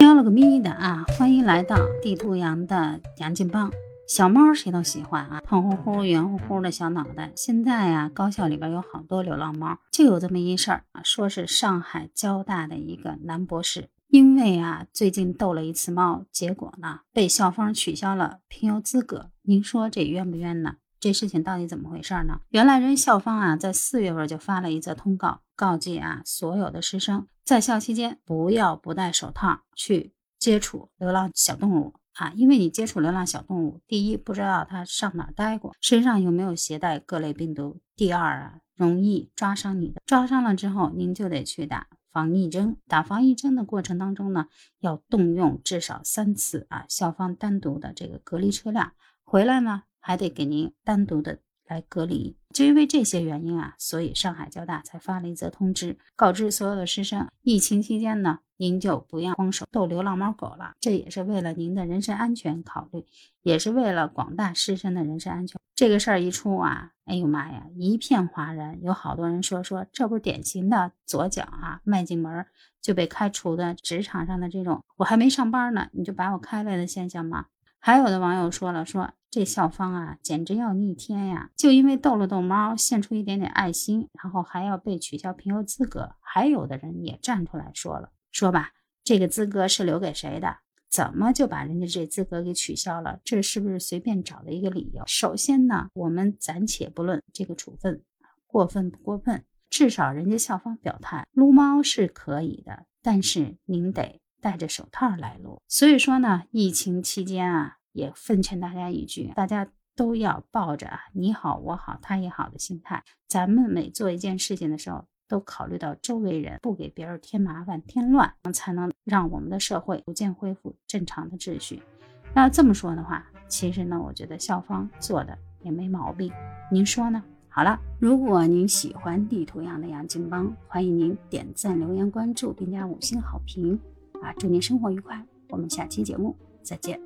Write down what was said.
喵了个咪的啊！欢迎来到地图羊的杨金帮。小猫谁都喜欢啊，胖乎乎、圆乎乎的小脑袋。现在呀，高校里边有好多流浪猫，就有这么一事儿啊，说是上海交大的一个男博士，因为啊最近逗了一次猫，结果呢被校方取消了评优资格。您说这冤不冤呢？这事情到底怎么回事呢？原来人校方啊在四月份就发了一则通告，告诫啊所有的师生在校期间不要不戴手套去接触流浪小动物。啊，因为你接触流浪小动物，第一不知道它上哪待过，身上有没有携带各类病毒；第二啊，容易抓伤你的，抓伤了之后，您就得去打防疫针。打防疫针的过程当中呢，要动用至少三次啊，校方单独的这个隔离车辆回来呢，还得给您单独的来隔离。就因为这些原因啊，所以上海交大才发了一则通知，告知所有的师生，疫情期间呢。您就不要光手逗流浪猫狗了，这也是为了您的人身安全考虑，也是为了广大师生的人身安全。这个事儿一出啊，哎呦妈呀，一片哗然，有好多人说说，这不是典型的左脚啊迈进门就被开除的职场上的这种，我还没上班呢，你就把我开了的现象吗？还有的网友说了，说这校方啊，简直要逆天呀！就因为逗了逗猫，献出一点点爱心，然后还要被取消评优资格。还有的人也站出来说了。说吧，这个资格是留给谁的？怎么就把人家这资格给取消了？这是不是随便找的一个理由？首先呢，我们暂且不论这个处分过分不过分，至少人家校方表态，撸猫是可以的，但是您得戴着手套来撸。所以说呢，疫情期间啊，也奉劝大家一句，大家都要抱着你好我好他也好的心态，咱们每做一件事情的时候。都考虑到周围人，不给别人添麻烦添乱，才能让我们的社会逐渐恢复正常的秩序。那这么说的话，其实呢，我觉得校方做的也没毛病。您说呢？好了，如果您喜欢地图样的杨金帮，欢迎您点赞、留言、关注，并加五星好评啊！祝您生活愉快，我们下期节目再见。